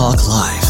Talk Live.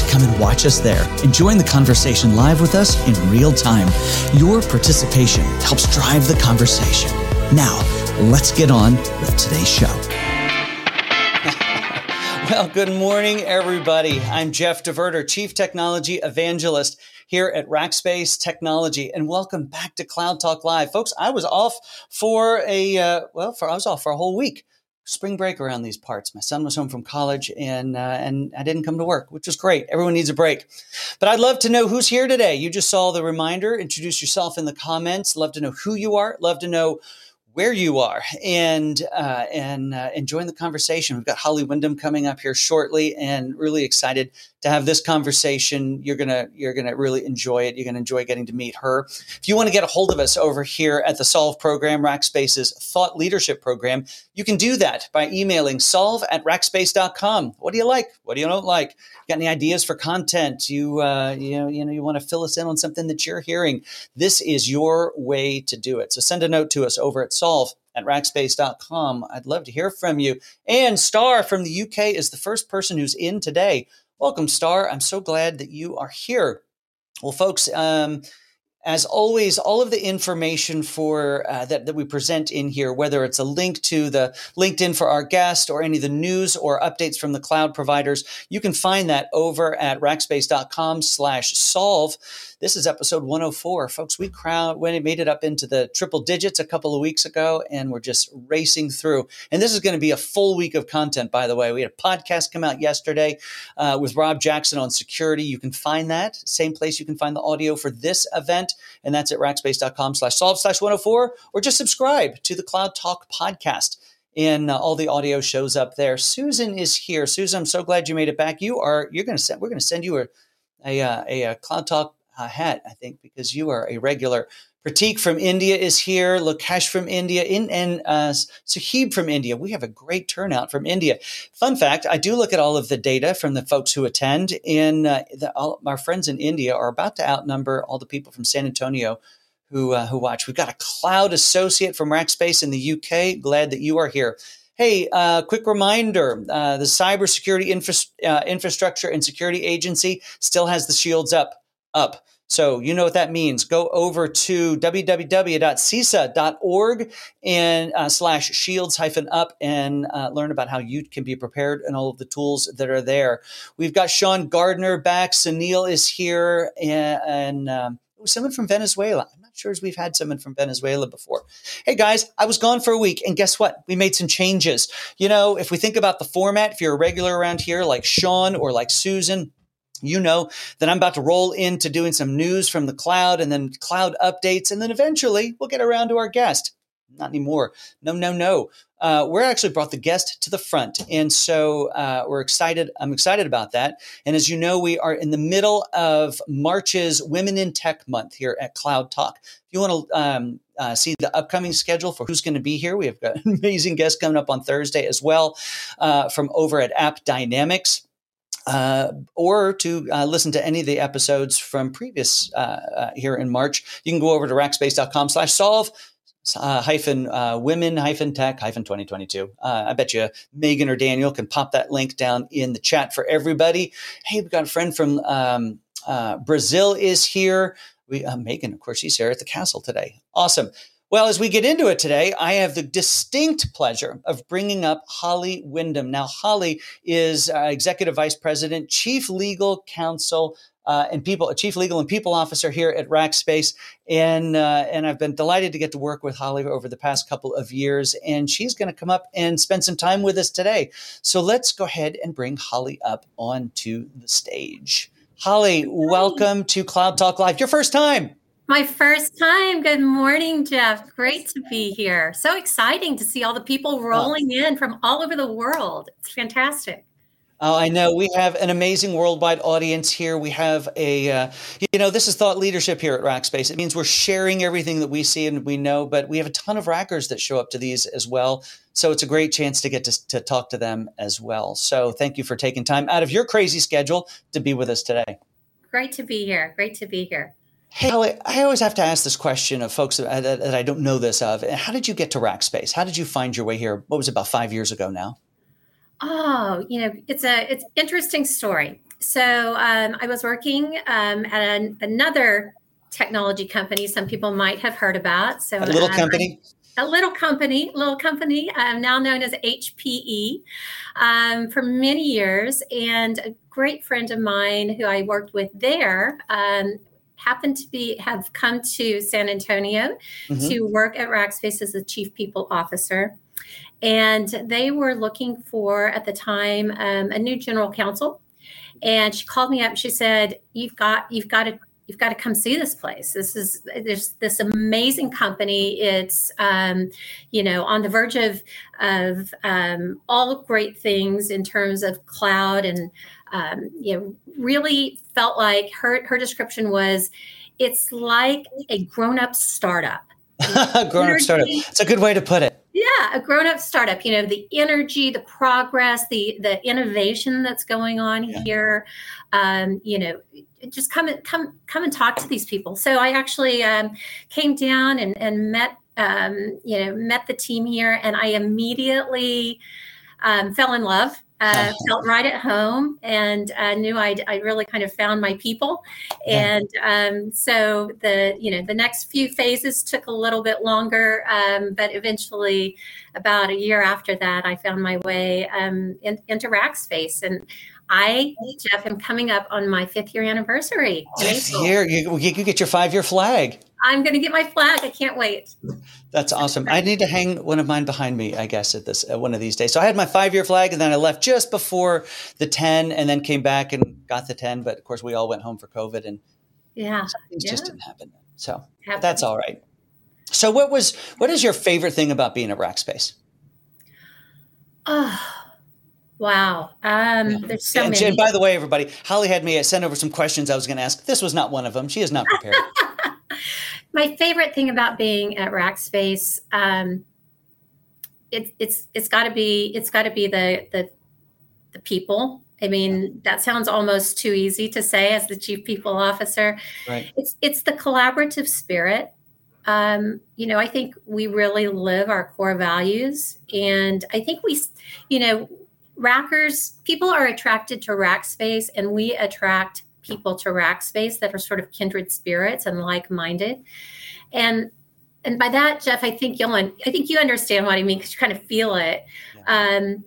come and watch us there and join the conversation live with us in real time. Your participation helps drive the conversation. Now, let's get on with today's show. well, good morning, everybody. I'm Jeff DeVerter, Chief Technology Evangelist here at Rackspace Technology, and welcome back to Cloud Talk Live, folks. I was off for a uh, well, for I was off for a whole week, spring break around these parts. My son was home from college, and uh, and I didn't come to work, which was great. Everyone needs a break, but I'd love to know who's here today. You just saw the reminder. Introduce yourself in the comments. Love to know who you are. Love to know where you are and uh, and uh, and join the conversation. We've got Holly Windham coming up here shortly, and really excited to have this conversation. You're gonna you're gonna really enjoy it. You're gonna enjoy getting to meet her. If you want to get a hold of us over here at the Solve program, Rackspace's thought leadership program, you can do that by emailing solve at rackspace.com. What do you like? What do you don't like? Got any ideas for content? You uh, you know you know you want to fill us in on something that you're hearing. This is your way to do it. So send a note to us over at solve at rackspace.com. I'd love to hear from you. And Star from the UK is the first person who's in today. Welcome, Star. I'm so glad that you are here. Well, folks, um, as always, all of the information for uh, that, that we present in here, whether it's a link to the LinkedIn for our guest or any of the news or updates from the cloud providers, you can find that over at rackspace.com slash solve. This is episode 104. Folks, we crowd when it made it up into the triple digits a couple of weeks ago, and we're just racing through. And this is going to be a full week of content, by the way. We had a podcast come out yesterday uh, with Rob Jackson on security. You can find that. Same place you can find the audio for this event, and that's at rackspace.com slash solve slash 104, or just subscribe to the Cloud Talk podcast and uh, all the audio shows up there. Susan is here. Susan, I'm so glad you made it back. You are. You're going to send. We're going to send you a a, uh, a, a Cloud Talk uh, hat, I think, because you are a regular. Pratik from India is here. Lokesh from India, in, and uh, Sahib from India. We have a great turnout from India. Fun fact: I do look at all of the data from the folks who attend, and uh, all, our friends in India are about to outnumber all the people from San Antonio who uh, who watch. We've got a cloud associate from Rackspace in the UK. Glad that you are here. Hey, uh, quick reminder: uh, the Cybersecurity Infra- uh, Infrastructure and Security Agency still has the shields up up. So you know what that means. Go over to www.cisa.org and uh, slash shields hyphen up and uh, learn about how you can be prepared and all of the tools that are there. We've got Sean Gardner back. Sunil is here and, and um, someone from Venezuela. I'm not sure as we've had someone from Venezuela before. Hey guys, I was gone for a week and guess what? We made some changes. You know, if we think about the format, if you're a regular around here like Sean or like Susan, you know that I'm about to roll into doing some news from the cloud and then cloud updates. And then eventually we'll get around to our guest. Not anymore. No, no, no. Uh, we're actually brought the guest to the front. And so uh, we're excited. I'm excited about that. And as you know, we are in the middle of March's Women in Tech Month here at Cloud Talk. If you want to um, uh, see the upcoming schedule for who's going to be here, we have got amazing guest coming up on Thursday as well uh, from over at AppDynamics uh, or to uh, listen to any of the episodes from previous uh, uh here in March, you can go over to rackspace.com slash solve uh, hyphen uh, women hyphen tech hyphen 2022. I bet you Megan or Daniel can pop that link down in the chat for everybody. Hey, we've got a friend from um, Brazil is here. We, Megan, of course, she's here at the castle today. Awesome. Well, as we get into it today, I have the distinct pleasure of bringing up Holly Windham. Now, Holly is uh, Executive Vice President, Chief Legal Counsel, uh, and people, Chief Legal and People Officer here at Rackspace, and uh, and I've been delighted to get to work with Holly over the past couple of years, and she's going to come up and spend some time with us today. So let's go ahead and bring Holly up onto the stage. Holly, welcome to Cloud Talk Live. Your first time. My first time. Good morning, Jeff. Great to be here. So exciting to see all the people rolling in from all over the world. It's fantastic. Oh, I know. We have an amazing worldwide audience here. We have a, uh, you know, this is thought leadership here at Rackspace. It means we're sharing everything that we see and we know, but we have a ton of rackers that show up to these as well. So it's a great chance to get to, to talk to them as well. So thank you for taking time out of your crazy schedule to be with us today. Great to be here. Great to be here. Hey, I always have to ask this question of folks that, that I don't know this of. How did you get to Rackspace? How did you find your way here? What was it, about five years ago now? Oh, you know, it's a it's interesting story. So um, I was working um, at an, another technology company. Some people might have heard about. So a little um, company. A little company, little company, um, now known as HPE, um, for many years, and a great friend of mine who I worked with there um, happened to be have come to San Antonio mm-hmm. to work at Rackspace as the chief people officer. And they were looking for at the time um, a new general counsel. And she called me up. And she said you've got you've got to you've got to come see this place. This is there's this amazing company. It's um, you know on the verge of of um, all great things in terms of cloud and um, you know really felt like her her description was it's like a grown-up startup grown-up startup it's a good way to put it yeah, a grown-up startup. You know, the energy, the progress, the the innovation that's going on yeah. here. Um, you know, just come and come come and talk to these people. So I actually um, came down and and met um, you know met the team here, and I immediately um, fell in love uh, felt right at home and uh, knew I'd, I really kind of found my people. And um, so the you know the next few phases took a little bit longer, um, but eventually, about a year after that, I found my way um, in, into Rackspace. And I, Jeff, am coming up on my fifth year anniversary. Fifth year, you, you get your five year flag. I'm going to get my flag. I can't wait. That's awesome. I need to hang one of mine behind me, I guess, at this one of these days. So I had my five year flag, and then I left just before the ten, and then came back and got the ten. But of course, we all went home for COVID, and yeah, things yeah. just didn't happen. So Happened. that's all right. So what was what is your favorite thing about being at Rackspace? Oh, Wow. Um, yeah. There's so and, many. And by the way, everybody, Holly had me send over some questions I was going to ask. This was not one of them. She is not prepared. My favorite thing about being at Rackspace, um, it, it's it's got to be it's got to be the the the people. I mean, that sounds almost too easy to say as the chief people officer. Right. It's it's the collaborative spirit. Um, you know, I think we really live our core values, and I think we, you know, rackers people are attracted to Rackspace, and we attract people to Rackspace that are sort of kindred spirits and like-minded. And and by that, Jeff, I think you'll I think you understand what I mean because you kind of feel it. Yeah. Um,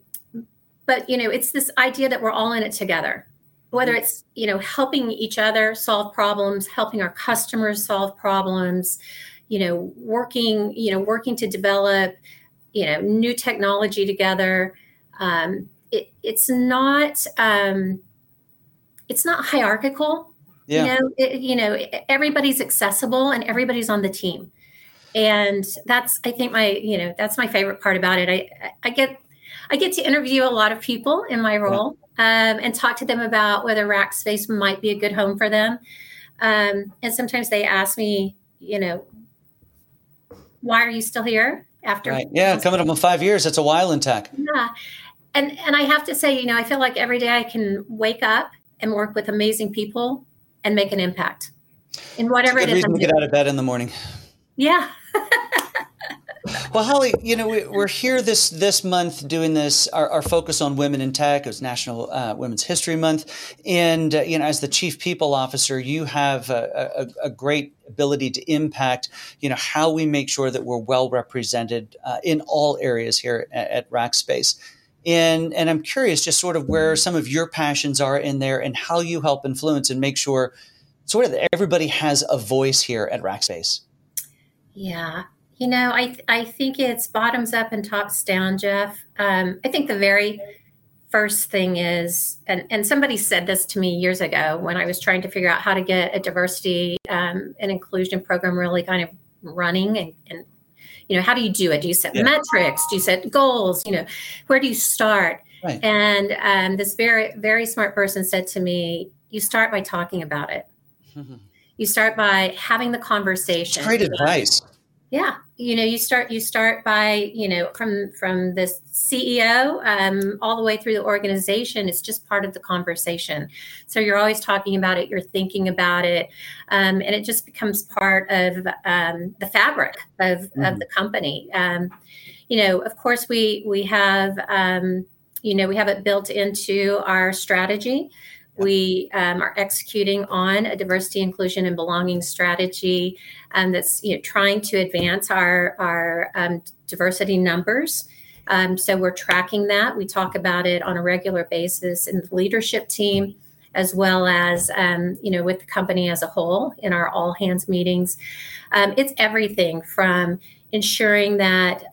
but you know, it's this idea that we're all in it together. Whether mm-hmm. it's you know helping each other solve problems, helping our customers solve problems, you know, working you know working to develop you know new technology together. Um, it, it's not um, it's not hierarchical. Yeah. You know, it, you know, everybody's accessible and everybody's on the team. And that's, I think my, you know, that's my favorite part about it. I, I get, I get to interview a lot of people in my role um, and talk to them about whether Rackspace might be a good home for them. Um, and sometimes they ask me, you know, why are you still here after? Right. Yeah, coming up in five years. That's a while in tech. Yeah, and and I have to say, you know, I feel like every day I can wake up and work with amazing people and make an impact in whatever it is. Reason to get out of bed in the morning. Yeah. well, Holly, you know we, are here this this month doing this. Our, our, focus on women in tech. It was National uh, Women's History Month, and uh, you know, as the chief people officer, you have a, a, a, great ability to impact. You know how we make sure that we're well represented uh, in all areas here at, at Rackspace. And, and I'm curious just sort of where some of your passions are in there and how you help influence and make sure sort of everybody has a voice here at Rackspace. Yeah. You know, I, I think it's bottoms up and tops down, Jeff. Um, I think the very first thing is, and, and somebody said this to me years ago when I was trying to figure out how to get a diversity um, and inclusion program really kind of running and, and you know how do you do it do you set yeah. metrics do you set goals you know where do you start Right. And um, this very, very smart person said to me, You start by talking about it. you start by having the conversation. Great advice yeah you know you start you start by you know from from the ceo um, all the way through the organization it's just part of the conversation. So you're always talking about it you're thinking about it um, and it just becomes part of um, the fabric of, mm-hmm. of the company. Um, you know of course we we have um, you know we have it built into our strategy we um, are executing on a diversity, inclusion, and belonging strategy um, that's you know, trying to advance our, our um, diversity numbers. Um, so we're tracking that. We talk about it on a regular basis in the leadership team, as well as um, you know with the company as a whole in our all hands meetings. Um, it's everything from ensuring that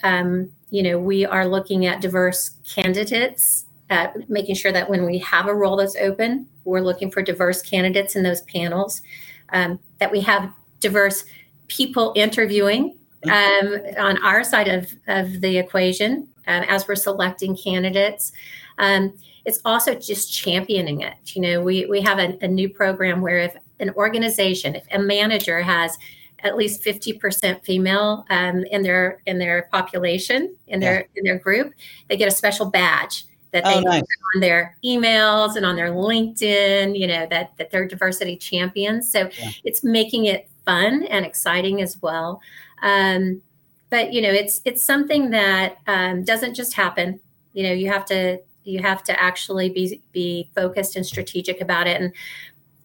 you know we are looking at diverse candidates uh, making sure that when we have a role that's open, we're looking for diverse candidates in those panels, um, that we have diverse people interviewing um, on our side of, of the equation um, as we're selecting candidates. Um, it's also just championing it. You know, we, we have a, a new program where if an organization, if a manager has at least 50% female um, in their in their population in their yeah. in their group they get a special badge that they oh, nice. on their emails and on their LinkedIn, you know, that that they're diversity champions. So yeah. it's making it fun and exciting as well. Um, but you know, it's it's something that um, doesn't just happen. You know, you have to you have to actually be be focused and strategic about it. And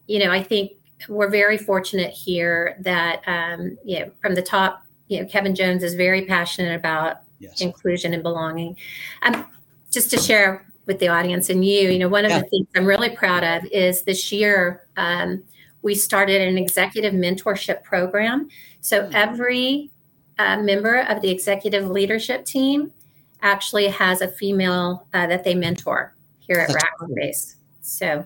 you know, I think we're very fortunate here that um, you know from the top, you know, Kevin Jones is very passionate about yes. inclusion and belonging. Um, just to share with the audience and you, you know, one of yeah. the things I'm really proud of is this year um, we started an executive mentorship program. So mm-hmm. every uh, member of the executive leadership team actually has a female uh, that they mentor here at Rackspace. So.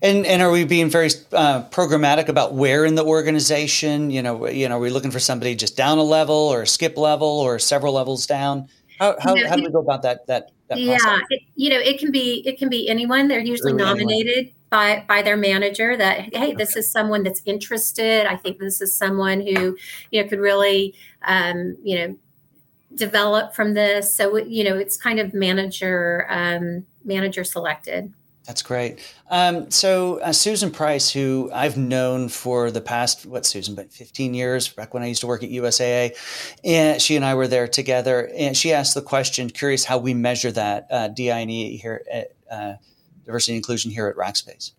And and are we being very uh, programmatic about where in the organization? You know, you know, are we looking for somebody just down a level or skip level or several levels down? How how, you know, how do we go about that that yeah it, you know it can be it can be anyone. They're usually really nominated anyone. by by their manager that hey okay. this is someone that's interested. I think this is someone who you know could really um, you know develop from this. So you know it's kind of manager um, manager selected that's great. Um, so uh, Susan Price, who I've known for the past what Susan, but 15 years, back when I used to work at USAA, and she and I were there together, and she asked the question, curious how we measure that uh, here at uh, diversity and inclusion here at Rackspace.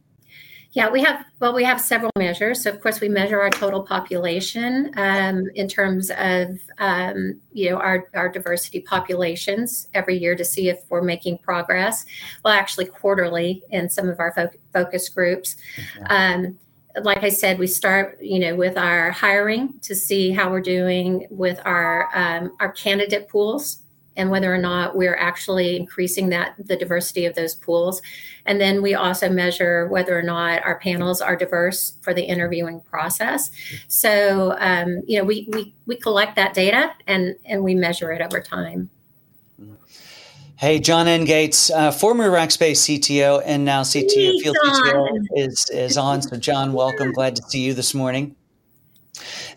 Yeah, we have, well, we have several measures. So, of course, we measure our total population um, in terms of, um, you know, our, our diversity populations every year to see if we're making progress. Well, actually, quarterly in some of our fo- focus groups. Um, like I said, we start, you know, with our hiring to see how we're doing with our um, our candidate pools and whether or not we're actually increasing that the diversity of those pools and then we also measure whether or not our panels are diverse for the interviewing process so um, you know we, we we collect that data and and we measure it over time Hey, John Engates, uh, former Rackspace CTO and now CTO Field. CTO is, is on. So, John, welcome. Glad to see you this morning.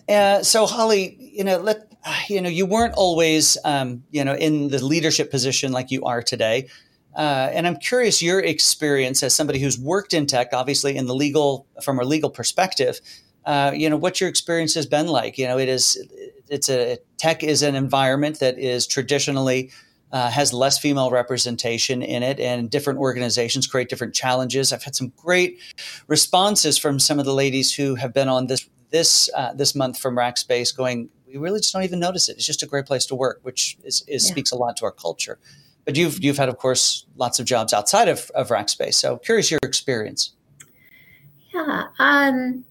Uh, so, Holly, you know, let you know, you weren't always, um, you know, in the leadership position like you are today. Uh, and I'm curious your experience as somebody who's worked in tech, obviously in the legal, from a legal perspective. Uh, you know, what your experience has been like. You know, it is, it's a tech is an environment that is traditionally uh, has less female representation in it, and different organizations create different challenges. I've had some great responses from some of the ladies who have been on this this uh, this month from Rackspace, going, we really just don't even notice it. It's just a great place to work, which is, is yeah. speaks a lot to our culture. But you've you've had, of course, lots of jobs outside of, of Rackspace. So curious your experience. Yeah. Um,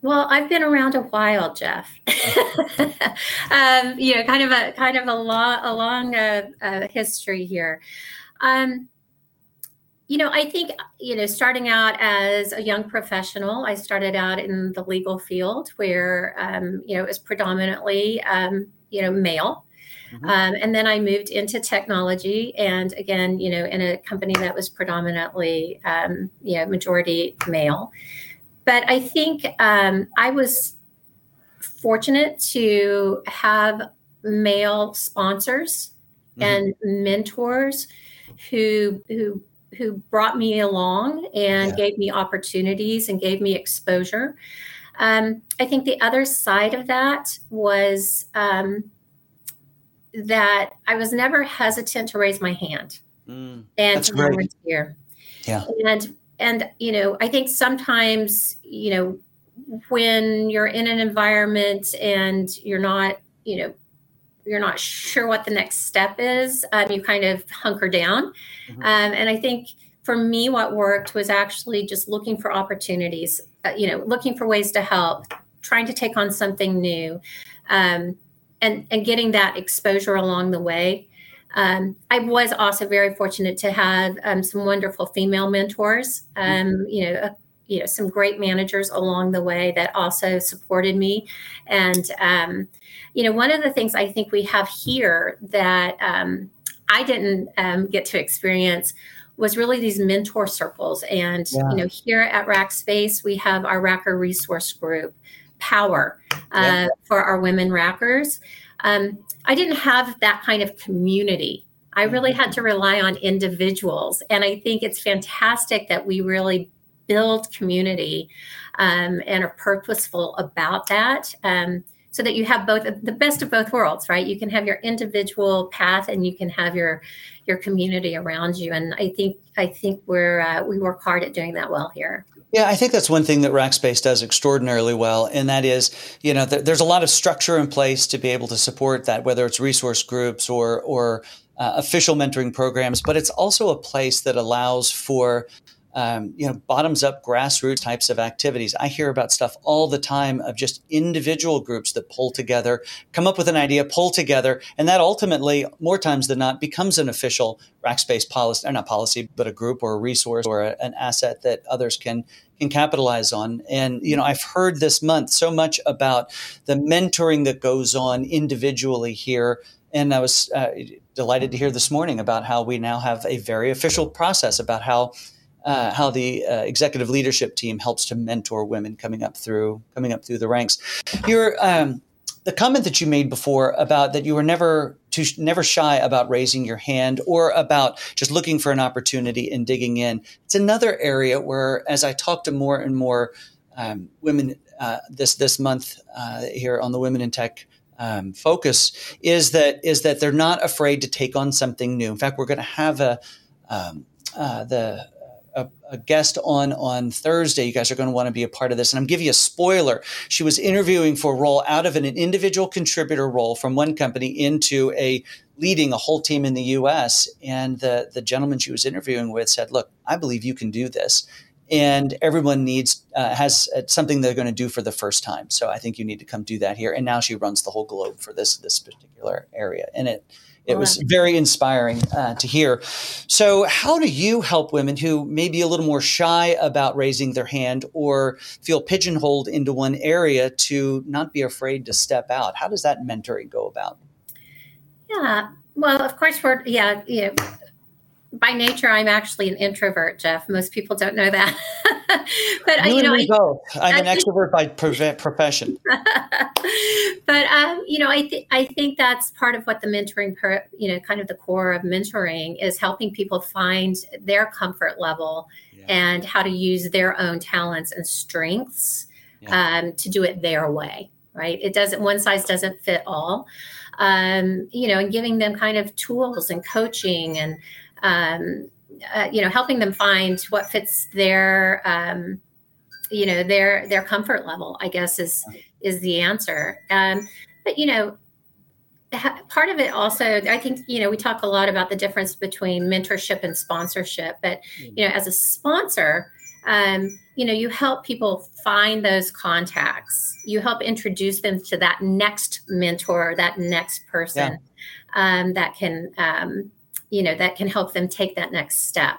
well, I've been around a while, Jeff. um, you know, kind of a kind of a long a long uh, uh, history here. Um, you know, I think, you know, starting out as a young professional, I started out in the legal field where, um, you know, it was predominantly, um, you know, male. Mm-hmm. Um, and then I moved into technology, and again, you know, in a company that was predominantly, um, you know, majority male. But I think um, I was fortunate to have male sponsors mm-hmm. and mentors who who who brought me along and yeah. gave me opportunities and gave me exposure. Um, I think the other side of that was um, that I was never hesitant to raise my hand mm, and to volunteer. Yeah. And and you know, I think sometimes, you know, when you're in an environment and you're not, you know, you're not sure what the next step is, um, you kind of hunker down. Mm-hmm. Um, and I think for me, what worked was actually just looking for opportunities, uh, you know, looking for ways to help, trying to take on something new. Um, and and getting that exposure along the way. Um, I was also very fortunate to have um, some wonderful female mentors. Um, you know, uh, you know, some great managers along the way that also supported me. And um, you know, one of the things I think we have here that um, I didn't um, get to experience was really these mentor circles. And yeah. you know, here at Rackspace, we have our Racker Resource Group power uh, for our women rackers. Um, I didn't have that kind of community. I really had to rely on individuals. And I think it's fantastic that we really build community um, and are purposeful about that. Um, so that you have both the best of both worlds, right? You can have your individual path and you can have your your community around you. And I think I think we're uh, we work hard at doing that well here. Yeah, I think that's one thing that Rackspace does extraordinarily well, and that is, you know, th- there's a lot of structure in place to be able to support that, whether it's resource groups or or uh, official mentoring programs, but it's also a place that allows for um, you know, bottoms up grassroots types of activities. I hear about stuff all the time of just individual groups that pull together, come up with an idea, pull together, and that ultimately, more times than not, becomes an official Rackspace policy, or not policy, but a group or a resource or a, an asset that others can can capitalize on. And you know, I've heard this month so much about the mentoring that goes on individually here. And I was uh, delighted to hear this morning about how we now have a very official process about how uh, how the uh, executive leadership team helps to mentor women coming up through coming up through the ranks. Your um, the comment that you made before about that you were never too never shy about raising your hand or about just looking for an opportunity and digging in. It's another area where, as I talk to more and more um, women uh, this this month uh, here on the Women in Tech um, focus, is that is that they're not afraid to take on something new. In fact, we're going to have a um, uh, the a, a, guest on on Thursday. You guys are going to want to be a part of this. And I'm giving you a spoiler. She was interviewing for a role out of an, an individual contributor role from one company into a leading a whole team in the U.S. And the the gentleman she was interviewing with said, "Look, I believe you can do this." And everyone needs uh, has uh, something they're going to do for the first time. So I think you need to come do that here. And now she runs the whole globe for this this particular area. And it it was very inspiring uh, to hear. So, how do you help women who may be a little more shy about raising their hand or feel pigeonholed into one area to not be afraid to step out? How does that mentoring go about? Yeah, well, of course, we're yeah, you know, by nature, I'm actually an introvert, Jeff. Most people don't know that. but you, you know, I, both. I'm an extrovert by profession. but um, you know, I think I think that's part of what the mentoring, per, you know, kind of the core of mentoring is helping people find their comfort level yeah. and how to use their own talents and strengths yeah. um, to do it their way. Right? It doesn't. One size doesn't fit all. Um, you know, and giving them kind of tools and coaching and um, uh, you know, helping them find what fits their, um, you know, their their comfort level. I guess is is the answer. Um, but you know, part of it also, I think, you know, we talk a lot about the difference between mentorship and sponsorship. But mm. you know, as a sponsor, um, you know, you help people find those contacts. You help introduce them to that next mentor, that next person yeah. um, that can um, you know that can help them take that next step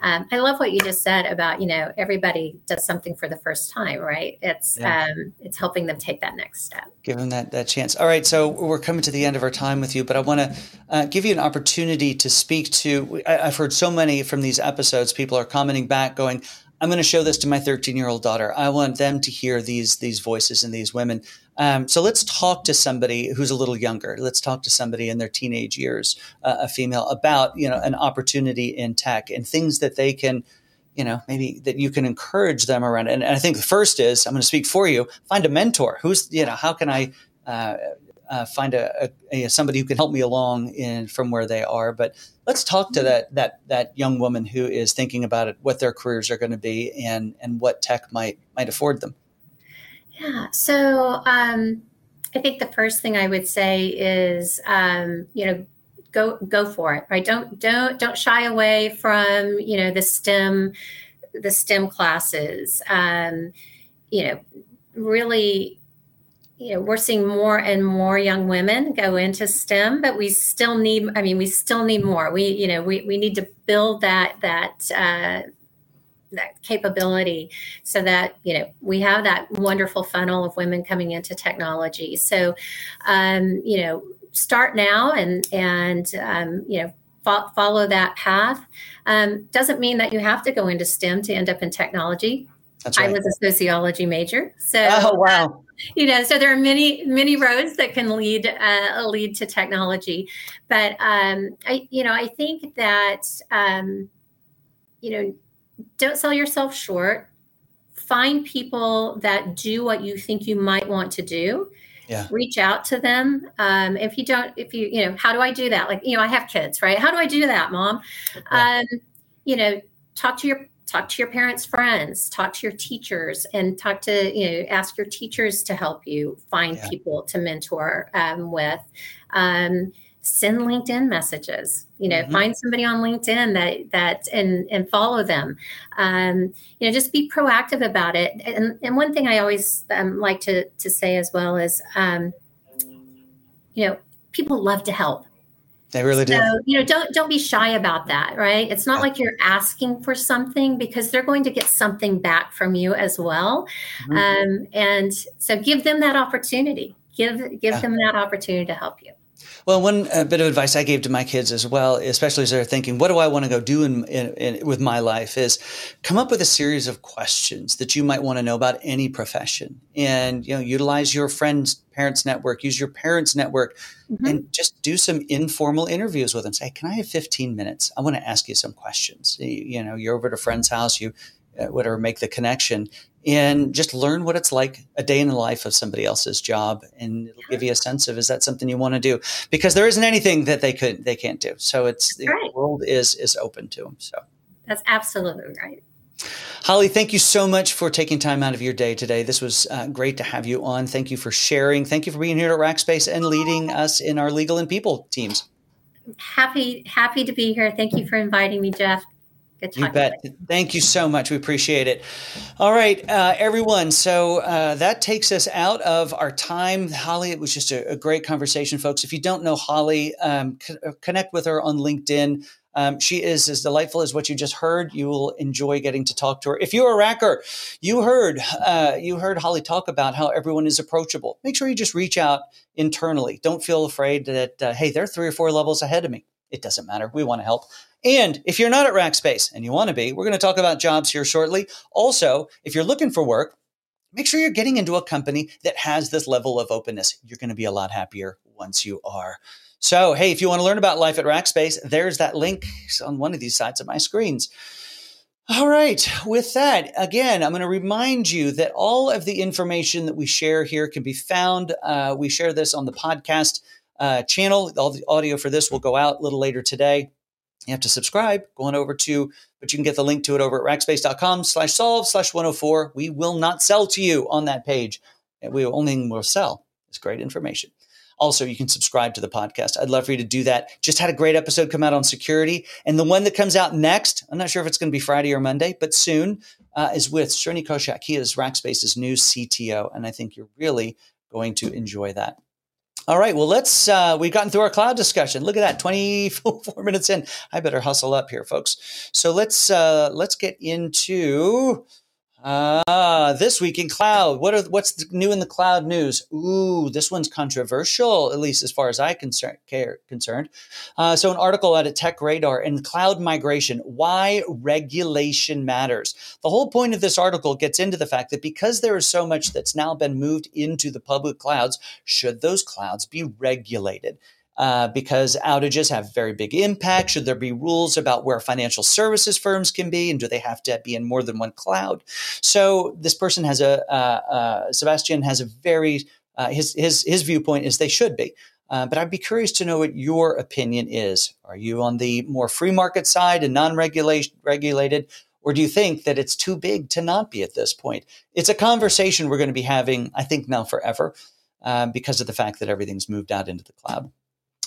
um, I love what you just said about you know everybody does something for the first time, right? It's yeah. um, it's helping them take that next step. Give them that that chance. All right, so we're coming to the end of our time with you, but I want to uh, give you an opportunity to speak to. I, I've heard so many from these episodes. People are commenting back, going, I'm going to show this to my 13 year old daughter. I want them to hear these these voices and these women. Um, so let's talk to somebody who's a little younger. Let's talk to somebody in their teenage years, uh, a female, about you know an opportunity in tech and things that they can, you know, maybe that you can encourage them around. And, and I think the first is I'm going to speak for you. Find a mentor. Who's you know how can I uh, uh, find a, a, a, somebody who can help me along in from where they are. But let's talk to that that that young woman who is thinking about it, what their careers are going to be, and and what tech might might afford them. Yeah. So um, I think the first thing I would say is um, you know go go for it. Right. Don't don't don't shy away from you know the STEM the STEM classes. Um, you know really you know we're seeing more and more young women go into stem but we still need i mean we still need more we you know we, we need to build that that uh, that capability so that you know we have that wonderful funnel of women coming into technology. So um, you know start now and and um, you know fo- follow that path. Um, doesn't mean that you have to go into stem to end up in technology. Right. i was a sociology major so oh wow. you know so there are many many roads that can lead uh, lead to technology. But um, i you know i think that um, you know don't sell yourself short. Find people that do what you think you might want to do. Yeah. reach out to them. Um, if you don't if you you know how do i do that? Like you know i have kids right? How do i do that mom? Yeah. um, you know talk to your talk to your parents friends talk to your teachers and talk to you know ask your teachers to help you find yeah. people to mentor um, with. Um, send linkedin messages you know mm-hmm. find somebody on linkedin that that and and follow them um, you know just be proactive about it and, and one thing i always um, like to to say as well is um, you know people love to help they really do. So, you know, don't don't be shy about that, right? It's not yeah. like you're asking for something because they're going to get something back from you as well. Mm-hmm. Um, and so give them that opportunity. Give give yeah. them that opportunity to help you. Well, one uh, bit of advice I gave to my kids as well, especially as they're thinking, what do I want to go do in, in, in, with my life, is come up with a series of questions that you might want to know about any profession, and you know, utilize your friends' parents' network, use your parents' network, mm-hmm. and just do some informal interviews with them. Say, can I have 15 minutes? I want to ask you some questions. You, you know, you're over at a friend's house, you uh, whatever, make the connection, and just learn what it's like a day in the life of somebody else's job and it'll give you a sense of is that something you want to do because there isn't anything that they could they can't do so it's the right. world is is open to them so that's absolutely right Holly, thank you so much for taking time out of your day today. This was uh, great to have you on. Thank you for sharing. Thank you for being here at Rackspace and leading us in our legal and people teams. Happy, happy to be here. Thank you for inviting me, Jeff. You bet. Thank you so much. We appreciate it. All right, uh, everyone. So uh, that takes us out of our time. Holly, it was just a, a great conversation, folks. If you don't know Holly, um, c- uh, connect with her on LinkedIn. Um, she is as delightful as what you just heard. You will enjoy getting to talk to her. If you're a racker, you heard uh, you heard Holly talk about how everyone is approachable. Make sure you just reach out internally. Don't feel afraid that uh, hey, they're three or four levels ahead of me. It doesn't matter. We want to help. And if you're not at Rackspace and you want to be, we're going to talk about jobs here shortly. Also, if you're looking for work, make sure you're getting into a company that has this level of openness. You're going to be a lot happier once you are. So, hey, if you want to learn about life at Rackspace, there's that link on one of these sides of my screens. All right. With that, again, I'm going to remind you that all of the information that we share here can be found. Uh, we share this on the podcast uh, channel. All the audio for this will go out a little later today. You have to subscribe going over to but you can get the link to it over at rackspace.com slash solve slash 104 we will not sell to you on that page. We only will sell is great information. Also you can subscribe to the podcast. I'd love for you to do that. Just had a great episode come out on security. And the one that comes out next i'm not sure if it's going to be friday or monday but soon uh, is with Srini Koushik. He is Rackspace's new CTO, and I think you're really going to enjoy that. All right. Well, let's. Uh, we've gotten through our cloud discussion. Look at that, twenty-four minutes in. I better hustle up here, folks. So let's uh, let's get into Ah, this week in cloud. What are what's new in the cloud news? Ooh, this one's controversial, at least as far as I concern, care concerned. Uh, so, an article out at TechRadar in cloud migration: why regulation matters. The whole point of this article gets into the fact that because there is so much that's now been moved into the public clouds, should those clouds be regulated? Uh, because outages have very big impact. Should there be rules about where financial services firms can be, and do they have to be in more than one cloud? So this person has a uh, uh, Sebastian has a very uh, his his his viewpoint is they should be. Uh, but I'd be curious to know what your opinion is. Are you on the more free market side and non-regulated, or do you think that it's too big to not be at this point? It's a conversation we're going to be having, I think, now forever, because of the fact that everything's moved out into the cloud.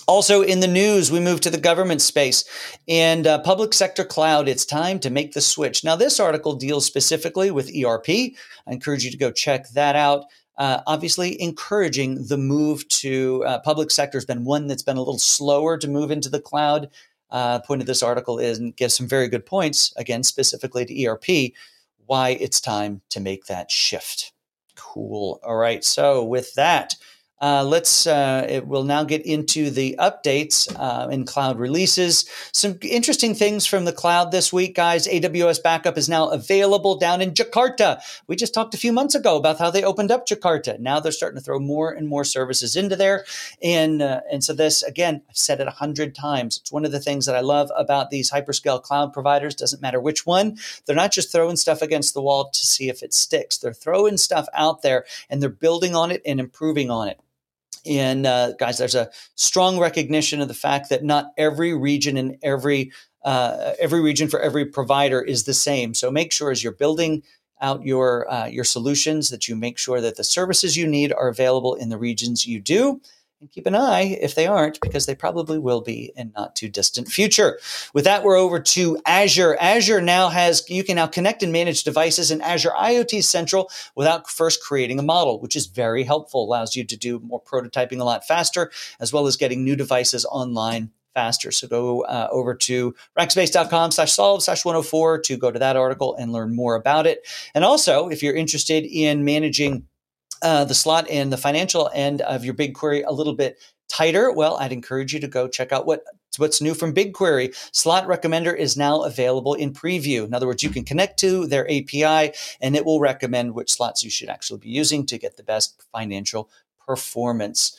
Also, in the news, we move to the government space and uh, public sector cloud. It's time to make the switch. Now, this article deals specifically with ERP. I encourage you to go check that out. Uh, obviously, encouraging the move to uh, public sector has been one that's been a little slower to move into the cloud. Uh, point of this article is and gives some very good points, again, specifically to ERP, why it's time to make that shift. Cool. All right. So, with that, uh, let's uh, it will now get into the updates uh, in cloud releases. Some interesting things from the cloud this week, guys. AWS backup is now available down in Jakarta. We just talked a few months ago about how they opened up Jakarta. Now they're starting to throw more and more services into there, and uh, and so this again, I've said it a hundred times. It's one of the things that I love about these hyperscale cloud providers. Doesn't matter which one, they're not just throwing stuff against the wall to see if it sticks. They're throwing stuff out there and they're building on it and improving on it. And uh, guys, there's a strong recognition of the fact that not every region and every uh, every region for every provider is the same. So make sure as you're building out your uh, your solutions that you make sure that the services you need are available in the regions you do and keep an eye if they aren't, because they probably will be in not too distant future. With that, we're over to Azure. Azure now has, you can now connect and manage devices in Azure IoT Central without first creating a model, which is very helpful, allows you to do more prototyping a lot faster, as well as getting new devices online faster. So go uh, over to rackspace.com slash solve slash 104 to go to that article and learn more about it. And also, if you're interested in managing uh, the slot and the financial end of your BigQuery a little bit tighter, well, I'd encourage you to go check out what what's new from BigQuery. Slot Recommender is now available in preview. In other words, you can connect to their API and it will recommend which slots you should actually be using to get the best financial performance.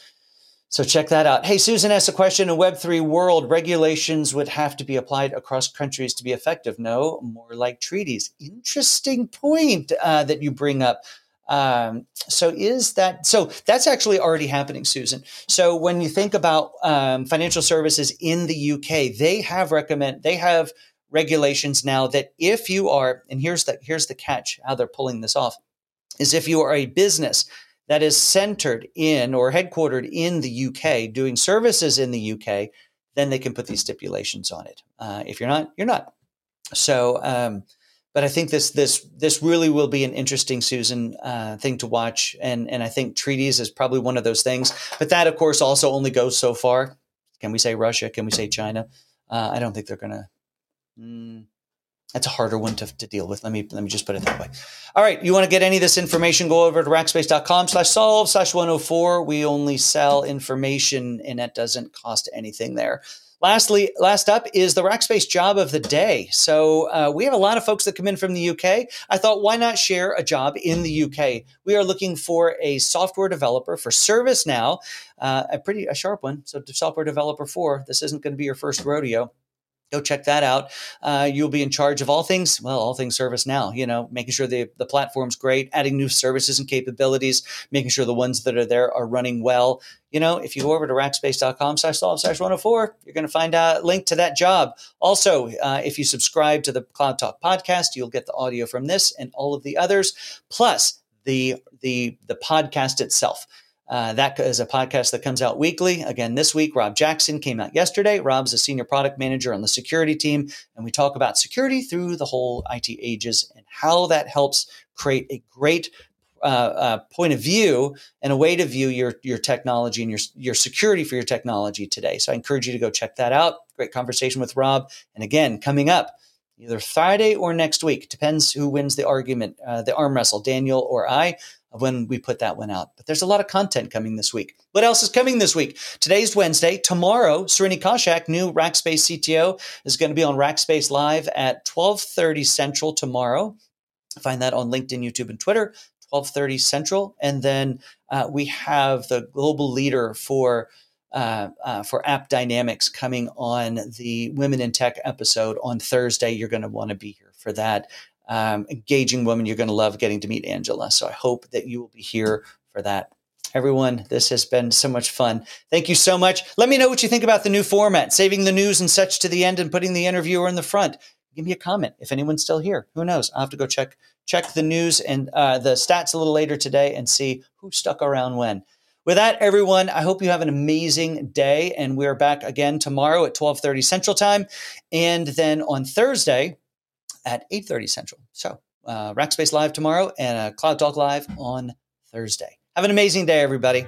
So check that out. Hey, Susan asked a question in Web3 world, regulations would have to be applied across countries to be effective. No, more like treaties. Interesting point uh, that you bring up. Um, so is that so? That's actually already happening, Susan. So when you think about um, financial services in the UK, they have recommend they have regulations now that if you are, and here's the here's the catch, how they're pulling this off, is if you are a business that is centered in or headquartered in the UK, doing services in the UK, then they can put these stipulations on it. Uh, if you're not, you're not. So um, but I think this this this really will be an interesting Susan uh, thing to watch, and and I think treaties is probably one of those things. But that, of course, also only goes so far. Can we say Russia? Can we say China? Uh, I don't think they're gonna. Mm, that's a harder one to, to deal with. Let me let me just put it that way. All right, you want to get any of this information? Go over to rackspace.com slash solve slash 104. We only sell information, and that doesn't cost anything there. Lastly, last up is the Rackspace job of the day. So uh, we have a lot of folks that come in from the UK. I thought, why not share a job in the UK? We are looking for a software developer for ServiceNow, uh, a pretty a sharp one. So software developer four. This isn't going to be your first rodeo go check that out. Uh, you'll be in charge of all things, well, all things ServiceNow, you know, making sure the, the platform's great, adding new services and capabilities, making sure the ones that are there are running well. You know, if you go over to rackspace.com slash solve slash 104, you're going to find a link to that job. Also, uh, if you subscribe to the Cloud Talk podcast, you'll get the audio from this and all of the others, plus the, the, the podcast itself. Uh, that is a podcast that comes out weekly. Again, this week, Rob Jackson came out yesterday. Rob's a senior product manager on the security team, and we talk about security through the whole IT ages and how that helps create a great uh, uh, point of view and a way to view your your technology and your your security for your technology today. So I encourage you to go check that out. Great conversation with Rob. And again, coming up either Friday or next week depends who wins the argument, uh, the arm wrestle, Daniel or I. When we put that one out, but there's a lot of content coming this week. What else is coming this week? Today's Wednesday. Tomorrow, Srini Koushik, new Rackspace CTO, is going to be on Rackspace Live at 12:30 Central tomorrow. Find that on LinkedIn, YouTube, and Twitter. 12:30 Central, and then uh, we have the global leader for uh, uh, for AppDynamics coming on the Women in Tech episode on Thursday. You're going to want to be here for that. Um, engaging woman, you're going to love getting to meet Angela. So I hope that you will be here for that. Everyone, this has been so much fun. Thank you so much. Let me know what you think about the new format, saving the news and such to the end and putting the interviewer in the front. Give me a comment if anyone's still here. Who knows? I'll have to go check check the news and uh, the stats a little later today and see who stuck around when. With that, everyone, I hope you have an amazing day, and we're back again tomorrow at twelve thirty Central Time, and then on Thursday at eight thirty Central. So, uh, Rackspace Live tomorrow and uh, Cloud Talk Live on Thursday. Have an amazing day, everybody.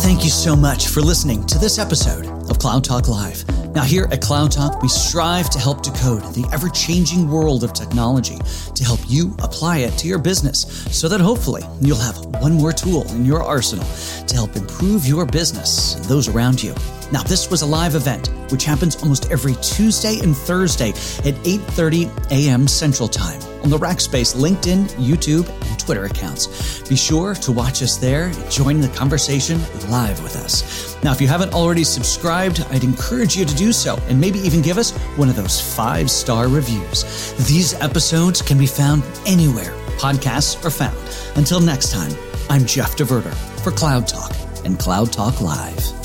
Thank you so much for listening to this episode of Cloud Talk Live. Now, here at Cloud we strive to help decode the ever changing world of technology to help you apply it to your business so that hopefully you'll have one more tool in your arsenal to help improve your business and those around you. Now, this was a live event which happens almost every Tuesday and Thursday at 8:30 a.m. Central Time on the Rackspace LinkedIn, YouTube, Twitter accounts. Be sure to watch us there and join the conversation live with us. Now, if you haven't already subscribed, I'd encourage you to do so and maybe even give us one of those five-star reviews. These episodes can be found anywhere podcasts are found. Until next time, I'm Jeff DeVerter for Cloud Talk and Cloud Talk Live.